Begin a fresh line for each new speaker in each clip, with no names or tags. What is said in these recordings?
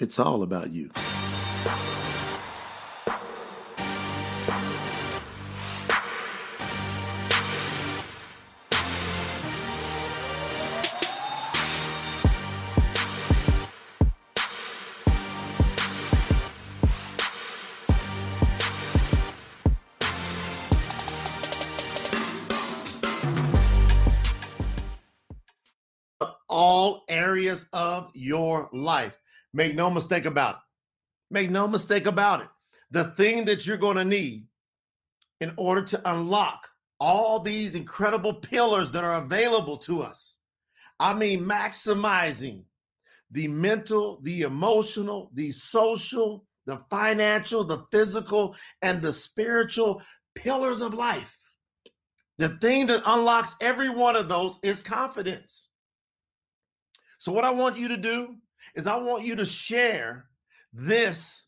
It's all about you.
all areas of your life. Make no mistake about it. Make no mistake about it. The thing that you're going to need in order to unlock all these incredible pillars that are available to us. I mean, maximizing the mental, the emotional, the social, the financial, the physical, and the spiritual pillars of life. The thing that unlocks every one of those is confidence. So, what I want you to do is, I want you to share this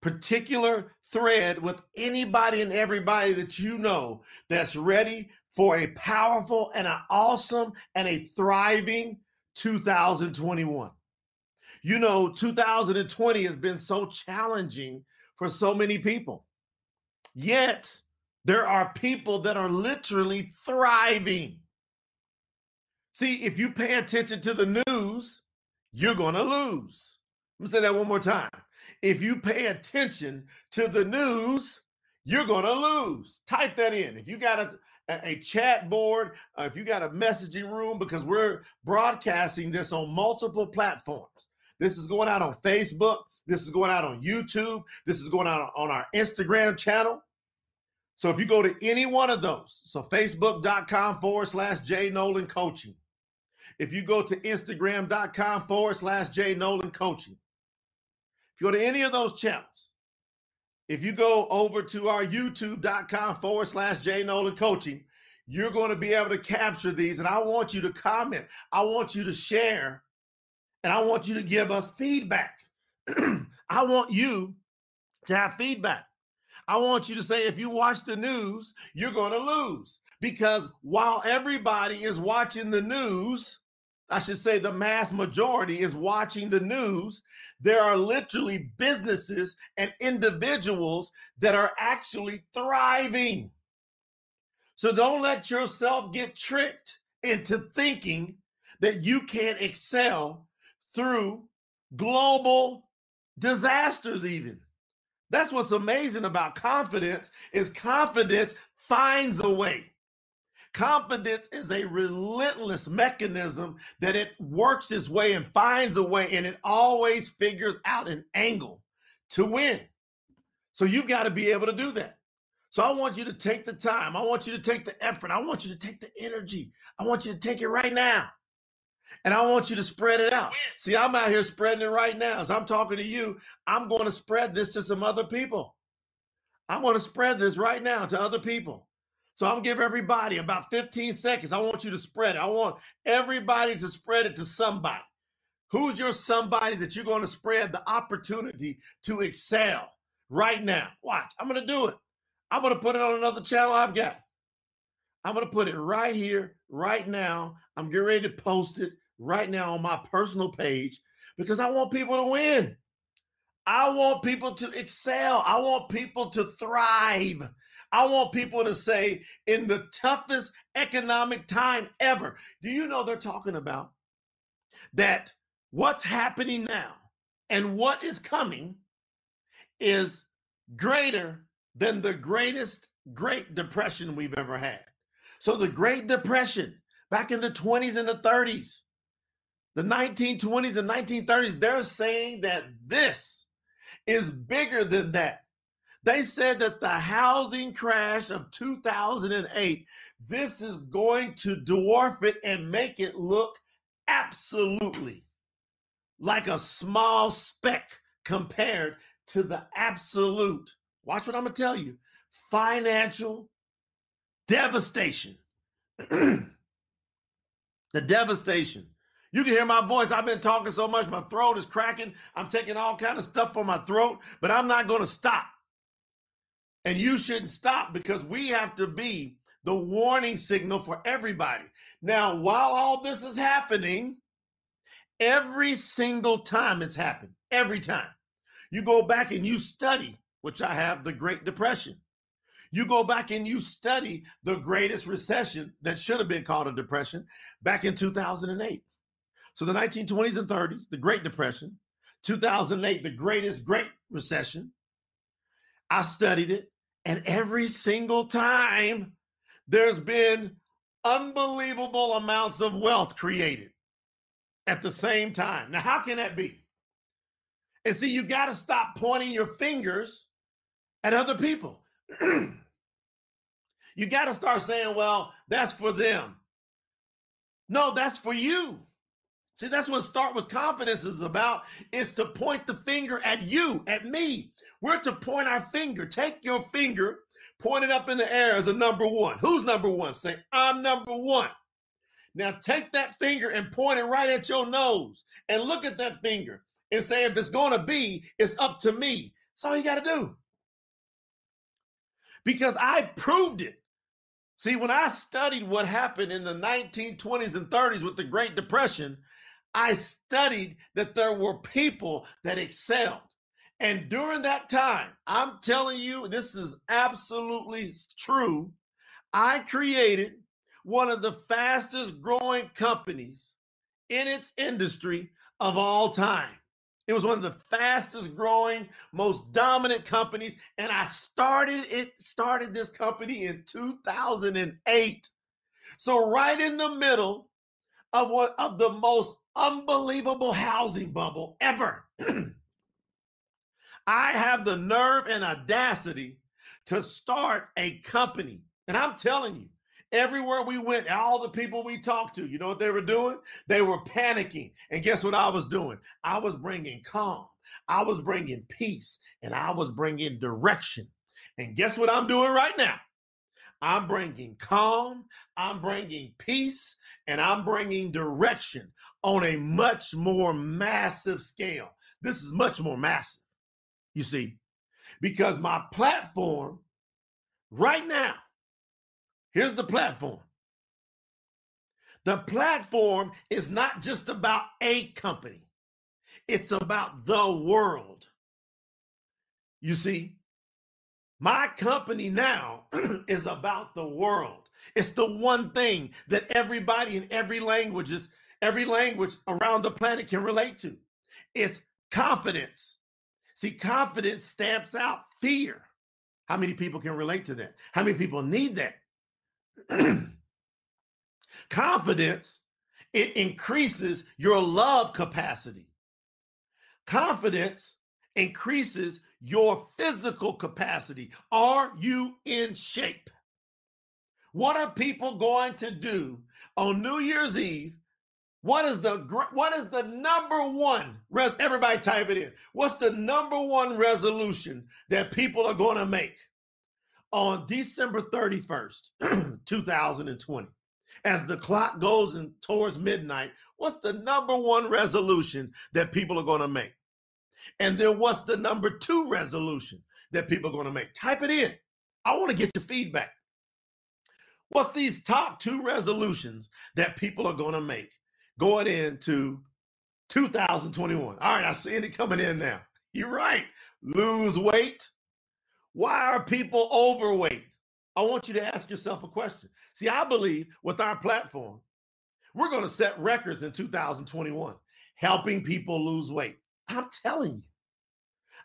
particular thread with anybody and everybody that you know that's ready for a powerful and an awesome and a thriving 2021. You know, 2020 has been so challenging for so many people. Yet, there are people that are literally thriving. See, if you pay attention to the news, you're going to lose. Let me say that one more time. If you pay attention to the news, you're going to lose. Type that in. If you got a, a, chat board, uh, if you got a messaging room, because we're broadcasting this on multiple platforms. This is going out on Facebook. This is going out on YouTube. This is going out on our Instagram channel. So if you go to any one of those, so facebook.com forward slash J Nolan Coaching, if you go to Instagram.com forward slash J Nolan Coaching, if you go to any of those channels, if you go over to our YouTube.com forward slash J Nolan Coaching, you're going to be able to capture these. And I want you to comment, I want you to share, and I want you to give us feedback. I want you to have feedback. I want you to say, if you watch the news, you're going to lose. Because while everybody is watching the news, I should say the mass majority is watching the news, there are literally businesses and individuals that are actually thriving. So don't let yourself get tricked into thinking that you can't excel through global disasters even. That's what's amazing about confidence is confidence finds a way. Confidence is a relentless mechanism that it works its way and finds a way, and it always figures out an angle to win. So you've got to be able to do that. So I want you to take the time. I want you to take the effort. I want you to take the energy. I want you to take it right now. And I want you to spread it out. See, I'm out here spreading it right now. As I'm talking to you, I'm going to spread this to some other people. I want to spread this right now to other people. So I'm gonna give everybody about 15 seconds. I want you to spread it. I want everybody to spread it to somebody. Who's your somebody that you're to spread the opportunity to excel right now? Watch. I'm to do it. I'm to put it on another channel I've got. I'm to put it right here, right now. I'm getting ready to post it right now on my personal page because I want people to win. I want people to excel. I want people to thrive. I want people to say, in the toughest economic time ever. Do you know they're talking about that what's happening now and what is coming is greater than the greatest Great Depression we've ever had. So, the Great Depression back in the 20s and the 30s, the 1920s and 1930s, they're saying that this is bigger than that. They said that the housing crash of 2008, this is going to dwarf it and make it look absolutely like a small speck compared to the absolute, watch what I'm going to tell you, financial devastation. the devastation. You can hear my voice. I've been talking so much, my throat is cracking. I'm taking all kind of stuff for my throat, but I'm not going to stop. And you shouldn't stop because we have to be the warning signal for everybody. Now, while all this is happening, every single time it's happened, every time. You go back and you study, which I have the Great Depression. You go back and you study the greatest recession that should have been called a depression back in 2008. So the 1920s and 30s, the Great Depression, 2008, the greatest Great Recession. I studied it, and every single time there's been unbelievable amounts of wealth created at the same time. Now, how can that be? And see, you got to stop pointing your fingers at other people. You got to start saying, well, that's for them. No, that's for you. See, that's what start with confidence is about, is to point the finger at you, at me. We're to point our finger. Take your finger, point it up in the air as a number one. Who's number one? Say, I'm number one. Now take that finger and point it right at your nose and look at that finger and say, if it's going to be, it's up to me. That's all you got to do. Because I proved it. See, when I studied what happened in the 1920s and 30s with the Great Depression, I studied that there were people that excelled. And during that time, I'm telling you, this is absolutely true. I created one of the fastest growing companies in its industry of all time. It was one of the fastest growing, most dominant companies. And I started it, started this company in 2008. So right in the middle of what of the most unbelievable housing bubble ever. I have the nerve and audacity to start a company. And I'm telling you, Everywhere we went, all the people we talked to, you know what they were doing? They were panicking. And guess what I was doing? I was bringing calm, I was bringing peace, and I was bringing direction. And guess what I'm doing right now? I'm bringing calm, I'm bringing peace, and I'm bringing direction on a much more massive scale. This is much more massive, you see, because my platform right now Here's the platform. The platform is not just about a company, it's about the world. You see, my company now is about the world. It's the one thing that everybody in every languages, every language around the planet can relate to. It's confidence. See, confidence stamps out fear. How many people can relate to that? How many people need that? Confidence, it increases your love capacity. Confidence increases your physical capacity. Are you in shape? What are people going to do on New Year's Eve? What is the what is the number one? Everybody type it in. What's the number one resolution that people are going to make? on December 31st, 2020, as the clock goes in towards midnight, what's the number one resolution that people are going to make? And then what's the number two resolution that people are going to make? Type it in. I want to get your feedback. What's these top two resolutions that people are going to make going into 2021? All right, I see it coming in now. You're right. Lose weight why are people overweight? I want you to ask yourself a question. See, I believe with our platform, we're going to set records in 2021, helping people lose weight. I'm telling you.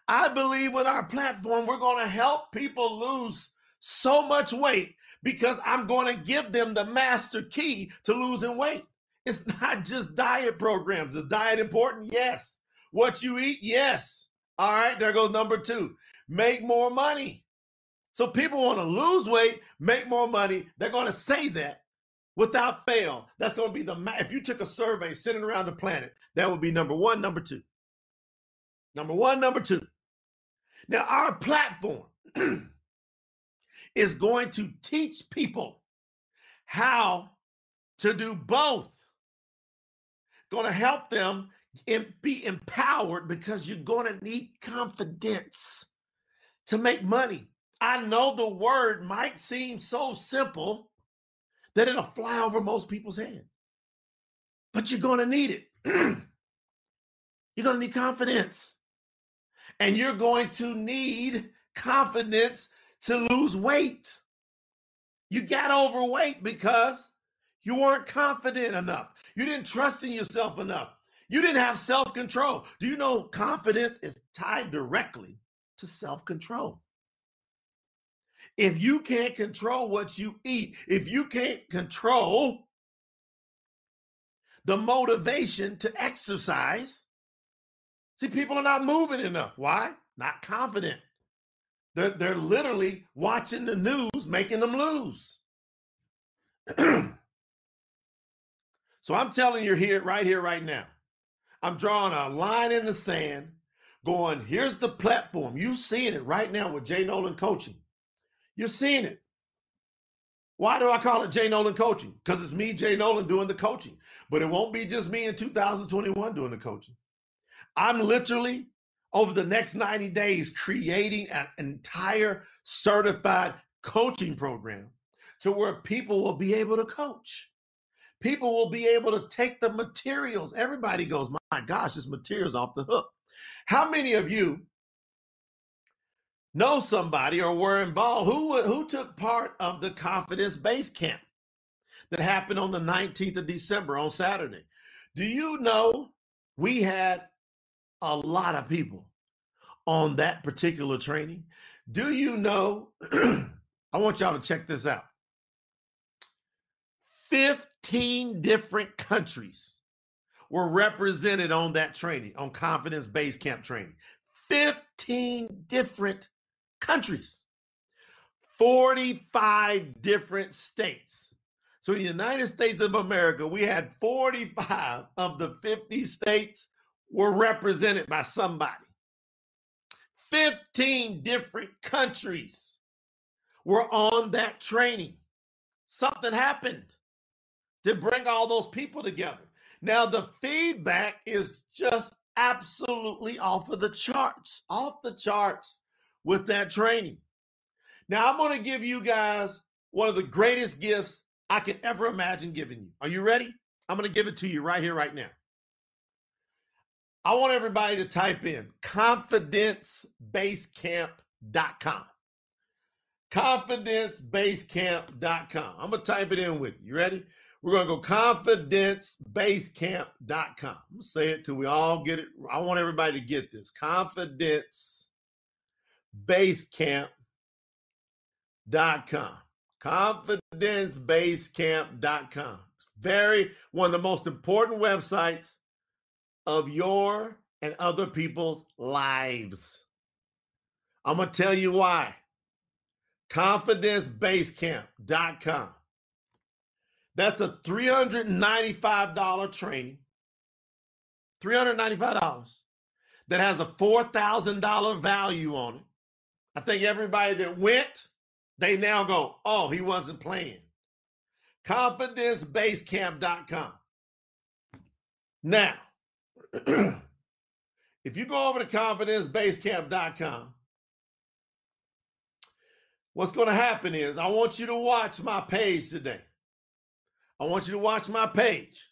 I believe with our platform, we're going to help people lose so much weight because I'm going to give them the master key to losing weight. It's not just diet programs. Is diet important? Yes. What you eat? Yes. All right, there goes number two make more money. So people want to lose weight, make more money. They're going to say that without fail. That's going to be the if you took a survey sitting around the planet, that would be number one, number two. Number one, number two. Now, our platform is going to teach people how to do both. Going to help them and be empowered because you're going to need confidence to make money. I know the word might seem so simple that it'll fly over most people's head, but you're going to need it. you're going to need confidence. And you're going to need confidence to lose weight. You got overweight because you weren't confident enough. You didn't trust in yourself enough. You didn't have self control. Do you know confidence is tied directly to self control? If you can't control what you eat, if you can't control the motivation to exercise, see, people are not moving enough. Why? Not confident. They're, they're literally watching the news, making them lose. so I'm telling you here, right here, right now. I'm drawing a line in the sand, going, here's the platform. You're seeing it right now with Jay Nolan coaching. You're seeing it. Why do I call it Jay Nolan coaching? Because it's me, Jay Nolan, doing the coaching. But it won't be just me in 2021 doing the coaching. I'm literally over the next 90 days creating an entire certified coaching program to where people will be able to coach. People will be able to take the materials. Everybody goes, my gosh, this material's off the hook. How many of you know somebody or were involved who who took part of the confidence base camp that happened on the 19th of December on Saturday? Do you know we had a lot of people on that particular training? Do you know? I want y'all to check this out. 15 different countries were represented on that training, on confidence base camp training. 15 different countries, 45 different states. So, in the United States of America, we had 45 of the 50 states were represented by somebody. 15 different countries were on that training. Something happened to bring all those people together. Now, the feedback is just absolutely off of the charts, off the charts with that training. Now, I'm going to give you guys one of the greatest gifts I could ever imagine giving you. Are you ready? I'm going to give it to you right here, right now. I want everybody to type in confidencebasecamp.com. Confidencebasecamp.com. I'm going to type it in with you. You ready? We're going to go confidencebasecamp.com. Say it till we all get it. I want everybody to get this. Confidencebasecamp.com. Confidencebasecamp.com. Very one of the most important websites of your and other people's lives. I'm going to tell you why. Confidencebasecamp.com. That's a $395 training. $395 that has a $4,000 value on it. I think everybody that went, they now go, oh, he wasn't playing. ConfidenceBasecamp.com. Now, if you go over to confidencebasecamp.com, what's going to happen is I want you to watch my page today. I want you to watch my page.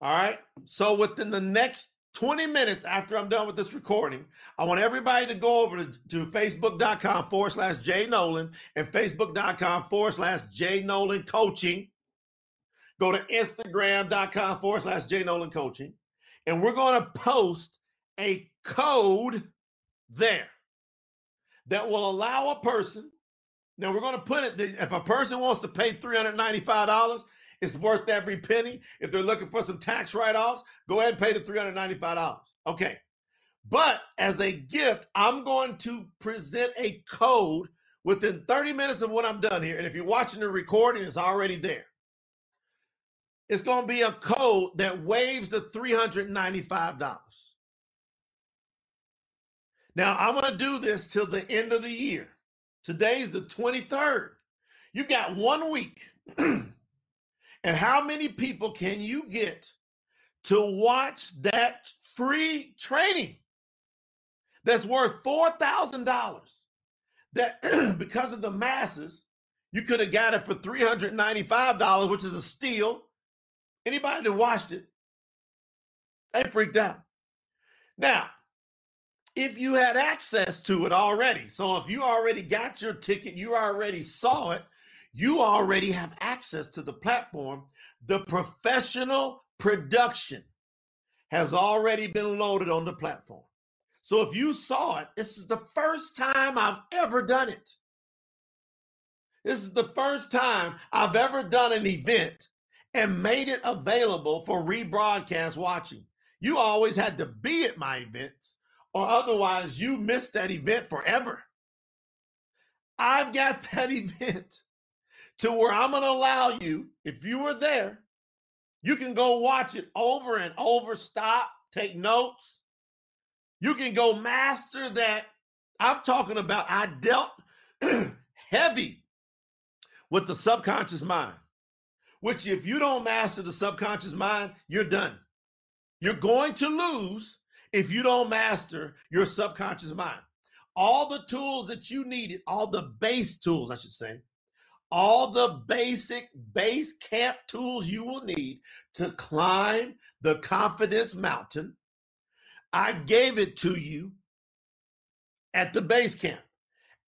All right. So within the next 20 minutes after I'm done with this recording, I want everybody to go over to, to facebook.com forward slash Jay Nolan and facebook.com forward slash Jay Nolan coaching. Go to instagram.com forward slash Jay Nolan coaching. And we're going to post a code there that will allow a person. Now we're going to put it, if a person wants to pay $395, it's worth every penny. If they're looking for some tax write offs, go ahead and pay the $395. Okay. But as a gift, I'm going to present a code within 30 minutes of when I'm done here. And if you're watching the recording, it's already there. It's going to be a code that waives the $395. Now, I'm going to do this till the end of the year. Today's the 23rd. You got one week And how many people can you get to watch that free training that's worth $4,000? That because of the masses, you could have got it for $395, which is a steal. Anybody that watched it, they freaked out. Now, if you had access to it already. So if you already got your ticket, you already saw it, you already have access to the platform. The professional production has already been loaded on the platform. So if you saw it, this is the first time I've ever done it. This is the first time I've ever done an event and made it available for rebroadcast watching. You always had to be at my events, or otherwise you missed that event forever. I've got that event to where I'm going to allow you, if you were there, you can go watch it over and over, stop, take notes. You can go master that. I'm talking about, I dealt heavy with the subconscious mind, which if you don't master the subconscious mind, you're done. You're going to lose if you don't master your subconscious mind. All the tools that you needed, all the base tools, I should say, all the basic base camp tools you will need to climb the confidence mountain. I gave it to you at the base camp.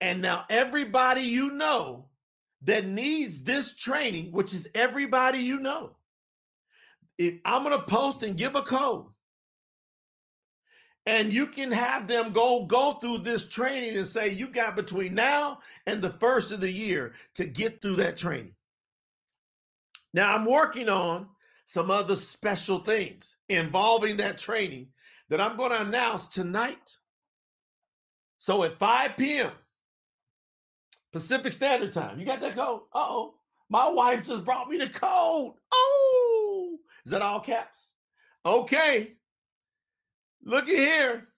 And now everybody you know that needs this training, which is everybody you know, if I'm going to post and give a code. And you can have them go go through this training and say you got between now and the first of the year to get through that training. Now I'm working on some other special things involving that training that I'm going to announce tonight. So at 5 p.m. Pacific Standard Time, you got that code? Oh. My wife just brought me the code. Oh, is that all caps? Okay. Looky here.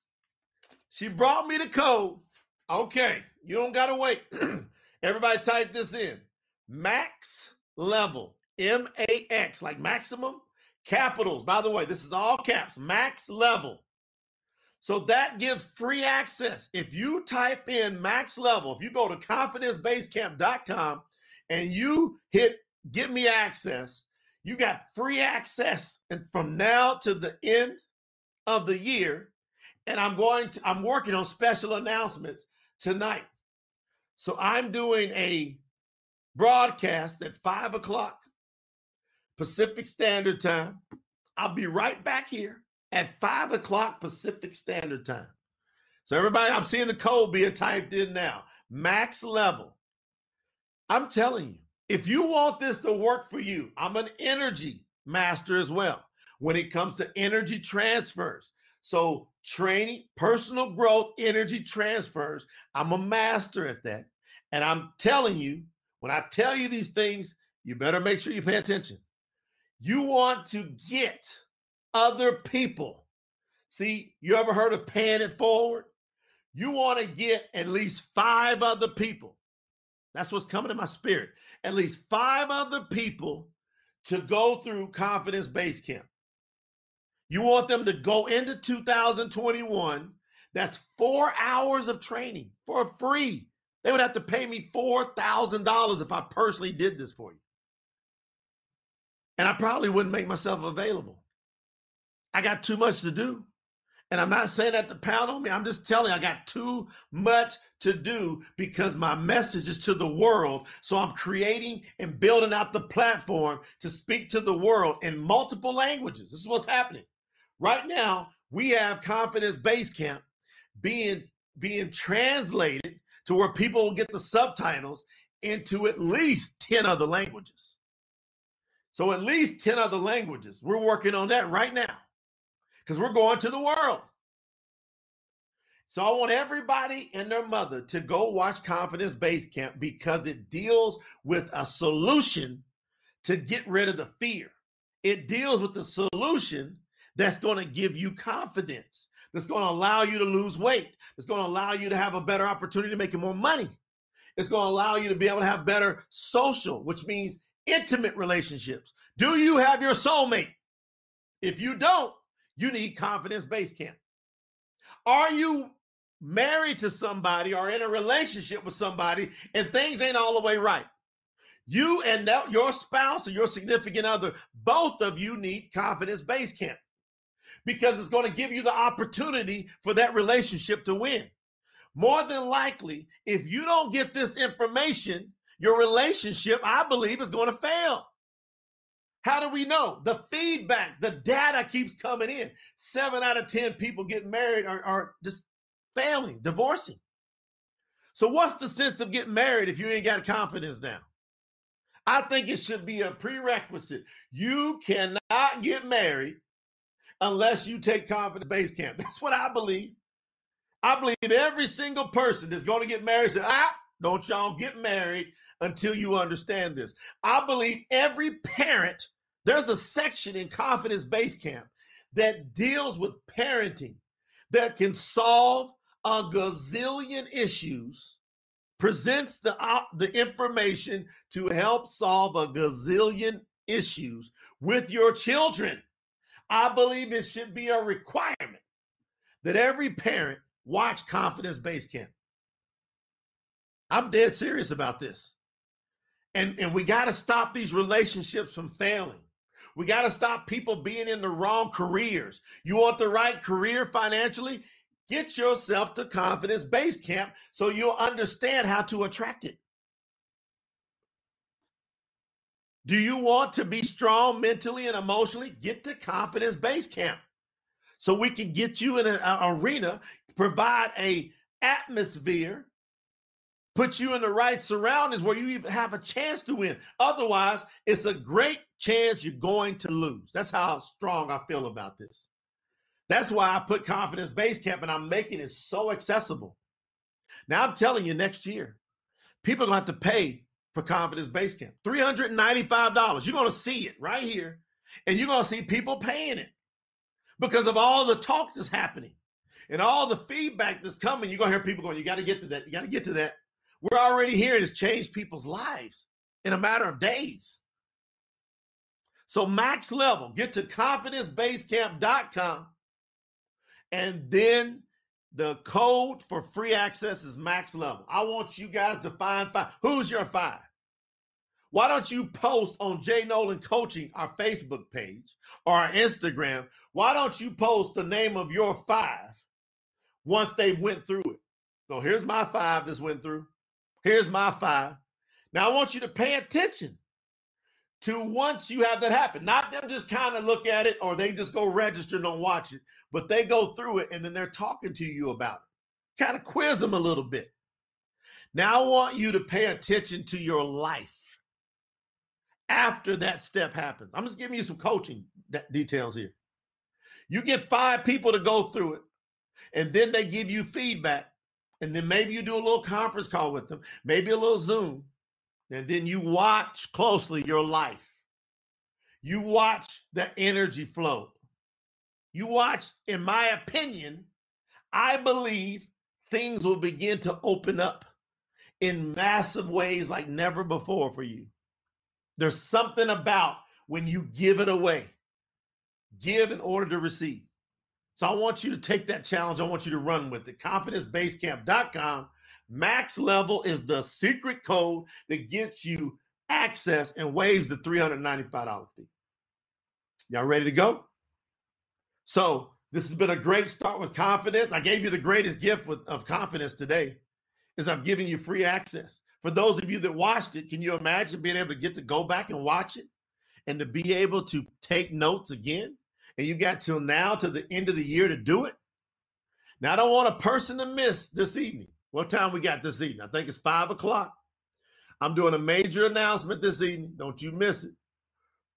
She brought me the code. Okay. You don't got to wait. Everybody type this in. Max level. M A X, like maximum. Capitals. By the way, this is all caps. Max level. So that gives free access. If you type in max level, if you go to confidencebasecamp.com and you hit get me access, you got free access and from now to the end of the year. And I'm going to, I'm working on special announcements tonight. So I'm doing a broadcast at five o'clock Pacific Standard Time. I'll be right back here at five o'clock Pacific Standard Time. So, everybody, I'm seeing the code being typed in now. Max level. I'm telling you, if you want this to work for you, I'm an energy master as well when it comes to energy transfers. So, training, personal growth, energy transfers, I'm a master at that. And I'm telling you, when I tell you these things, you better make sure you pay attention. You want to get other people. See, you ever heard of paying it forward? You want to get at least five other people. That's what's coming in my spirit. At least five other people to go through Confidence Base Camp. You want them to go into 2021. That's four hours of training for free. They would have to pay me $4,000 if I personally did this for you. And I probably wouldn't make myself available. I got too much to do. And I'm not saying that to pound on me. I'm just telling you, I got too much to do because my message is to the world. So I'm creating and building out the platform to speak to the world in multiple languages. This is what's happening. Right now, we have Confidence Base Camp being, being translated to where people will get the subtitles into at least 10 other languages. So at least 10 other languages. We're working on that right now because we're going to the world. So I want everybody and their mother to go watch Confidence Base Camp because it deals with a solution to get rid of the fear. It deals with the solution that's going to give you confidence, that's going to allow you to lose weight, that's going to allow you to have a better opportunity to make more money. It's going to allow you to be able to have better social, which means intimate relationships. Do you have your soulmate? If you don't, you need confidence base camp. Are you married to somebody or in a relationship with somebody and things ain't all the way right? You and your spouse or your significant other, both of you need confidence base camp because it's going to give you the opportunity for that relationship to win. More than likely, if you don't get this information, your relationship, I believe, is going to fail. How do we know? The feedback, the data keeps coming in. Seven out of 10 people getting married are, are just failing, divorcing. So, what's the sense of getting married if you ain't got confidence now? I think it should be a prerequisite. You cannot get married unless you take confidence base camp. That's what I believe. I believe every single person that's going to get married says, ah, don't y'all get married until you understand this. I believe every parent, there's a section in Confidence Base Camp that deals with parenting that can solve a gazillion issues, presents the, uh, the information to help solve a gazillion issues with your children. I believe it should be a requirement that every parent watch Confidence Base Camp. I'm dead serious about this. And, and we got to stop these relationships from failing. We got to stop people being in the wrong careers. You want the right career financially? Get yourself to Confidence Base Camp so you'll understand how to attract it. Do you want to be strong mentally and emotionally? Get to Confidence Base Camp so we can get you in an arena, provide a atmosphere, put you in the right surroundings where you even have a chance to win. Otherwise, it's a great chance you're going to lose. That's how strong I feel about this. That's why I put Confidence Base Camp and I'm making it so accessible. Now I'm telling you, next year, people are going to have to pay for Confidence Base Camp $395. You're going to see it right here, and you're going to see people paying it because of all the talk that's happening and all the feedback that's coming. You're going to hear people going, You got to get to that. You got to get to that. We're already here. It's changed people's lives in a matter of days. So, max level, get to confidencebasecamp.com and then the code for free access is max level. I want you guys to find five. Who's your five? Why don't you post on Jay Nolan Coaching, our Facebook page or our Instagram? Why don't you post the name of your five once they went through it? So here's my five that's went through. Here's my five. Now I want you to pay attention to once you have that happen. Not them just kind of look at it or they just go register and don't watch it, but they go through it and then they're talking to you about it. Kind of quiz them a little bit. Now I want you to pay attention to your life after that step happens. I'm just giving you some coaching details here. You get five people to go through it, and then they give you feedback. And then maybe you do a little conference call with them, maybe a little Zoom, and then you watch closely your life. You watch the energy flow. You watch, in my opinion, I believe things will begin to open up in massive ways like never before for you. There's something about when you give it away, give in order to receive. So I want you to take that challenge. I want you to run with it. ConfidenceBasecamp.com Max level is the secret code that gets you access and waives the $395 fee. Y'all ready to go? So this has been a great start with confidence. I gave you the greatest gift with, of confidence today is I'm giving you free access. For those of you that watched it, can you imagine being able to get to go back and watch it and to be able to take notes again? And you got till now to the end of the year to do it. Now, I don't want a person to miss this evening. What time we got this evening? I think it's five o'clock. I'm doing a major announcement this evening. Don't you miss it.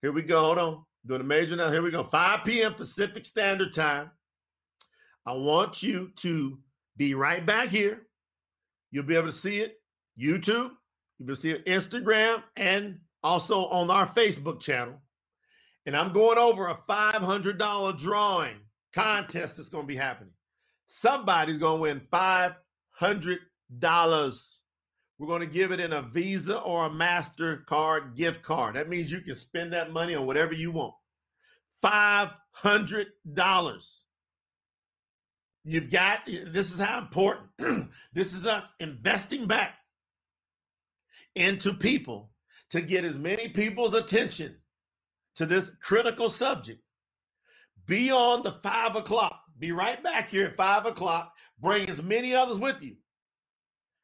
Here we go. Hold on. Doing a major now. Here we go. 5 p.m. Pacific Standard Time. I want you to be right back here. You'll be able to see it. YouTube. You'll see it Instagram and also on our Facebook channel. And I'm going over a $500 drawing contest that's going to be happening. Somebody's going to win five hundred dollars. We're going to give it in a Visa or a Mastercard gift card. That means you can spend that money on whatever you want. Five hundred dollars. You've got this is how important. this is us investing back into people to get as many people's attention to this critical subject. Be on the five o'clock. Be right back here at five o'clock. Bring as many others with you.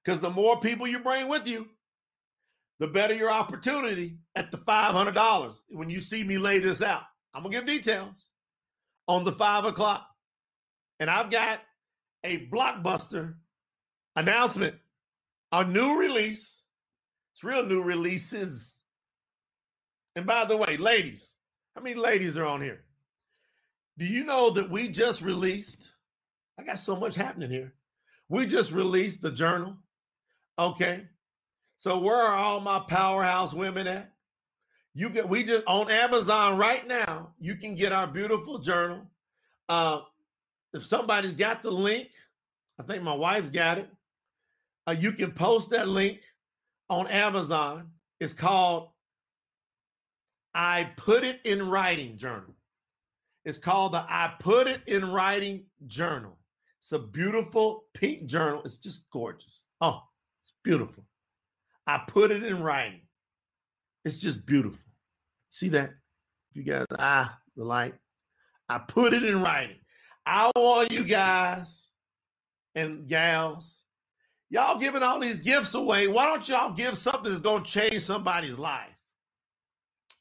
Because the more people you bring with you, the better your opportunity at the $500 when you see me lay this out. I'm going to give details on the five o'clock. And I've got a blockbuster announcement, a new release. It's real new releases. And by the way, ladies, how many ladies are on here? Do you know that we just released? I got so much happening here. We just released the journal. Okay. So where are all my powerhouse women at? You get we just on Amazon right now. You can get our beautiful journal. Uh, if somebody's got the link, I think my wife's got it. Uh, you can post that link on Amazon. It's called I Put It in Writing Journal. It's called the I Put It in Writing Journal. It's a beautiful pink journal. It's just gorgeous. Oh, it's beautiful. I put it in writing. It's just beautiful. See that? You guys, ah, the light. I put it in writing. I want you guys and gals, y'all giving all these gifts away. Why don't y'all give something that's going to change somebody's life?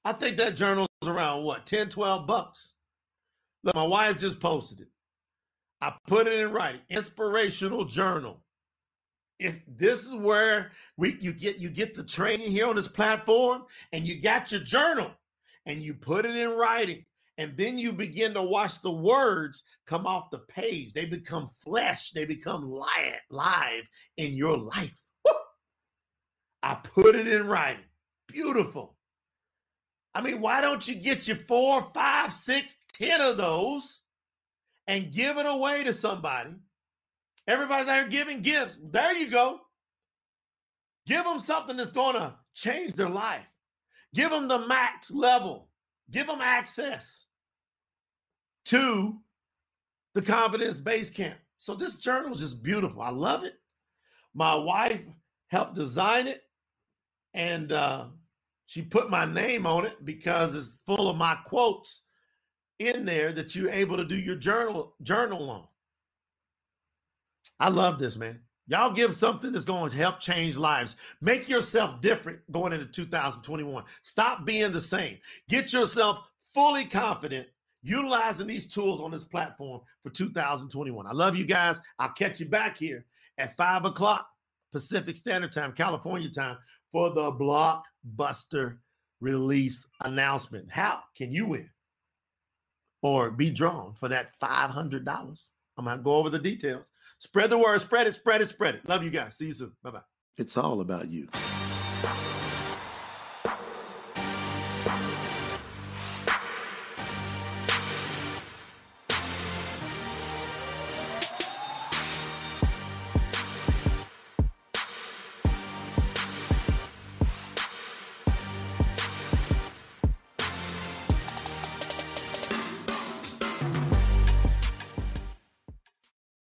I think that journal's around what, 10, 12 bucks. Look, my wife just posted it. I put it in writing. Inspirational journal. It's, this is where we you get you get the training here on this platform, and you got your journal, and you put it in writing, and then you begin to watch the words come off the page. They become flesh. They become live, live in your life. Woo! I put it in writing. Beautiful. I mean, why don't you get your four, five, six, ten of those and give it away to somebody? Everybody's there giving gifts. There you go. Give them something that's going to change their life. Give them the max level. Give them access to the confidence base camp. So this journal is just beautiful. I love it. My wife helped design it, and uh, she put my name on it because it's full of my quotes in there that you're able to do your journal journal on. I love this, man. Y'all give something that's going to help change lives. Make yourself different going into 2021. Stop being the same. Get yourself fully confident utilizing these tools on this platform for 2021. I love you guys. I'll catch you back here at five o'clock Pacific Standard Time, California time, for the blockbuster release announcement. How can you win or be drawn for that $500? I'm going to go over the details. Spread the word, spread it, spread it, spread it. Love you guys. See you soon. Bye bye. It's all about you.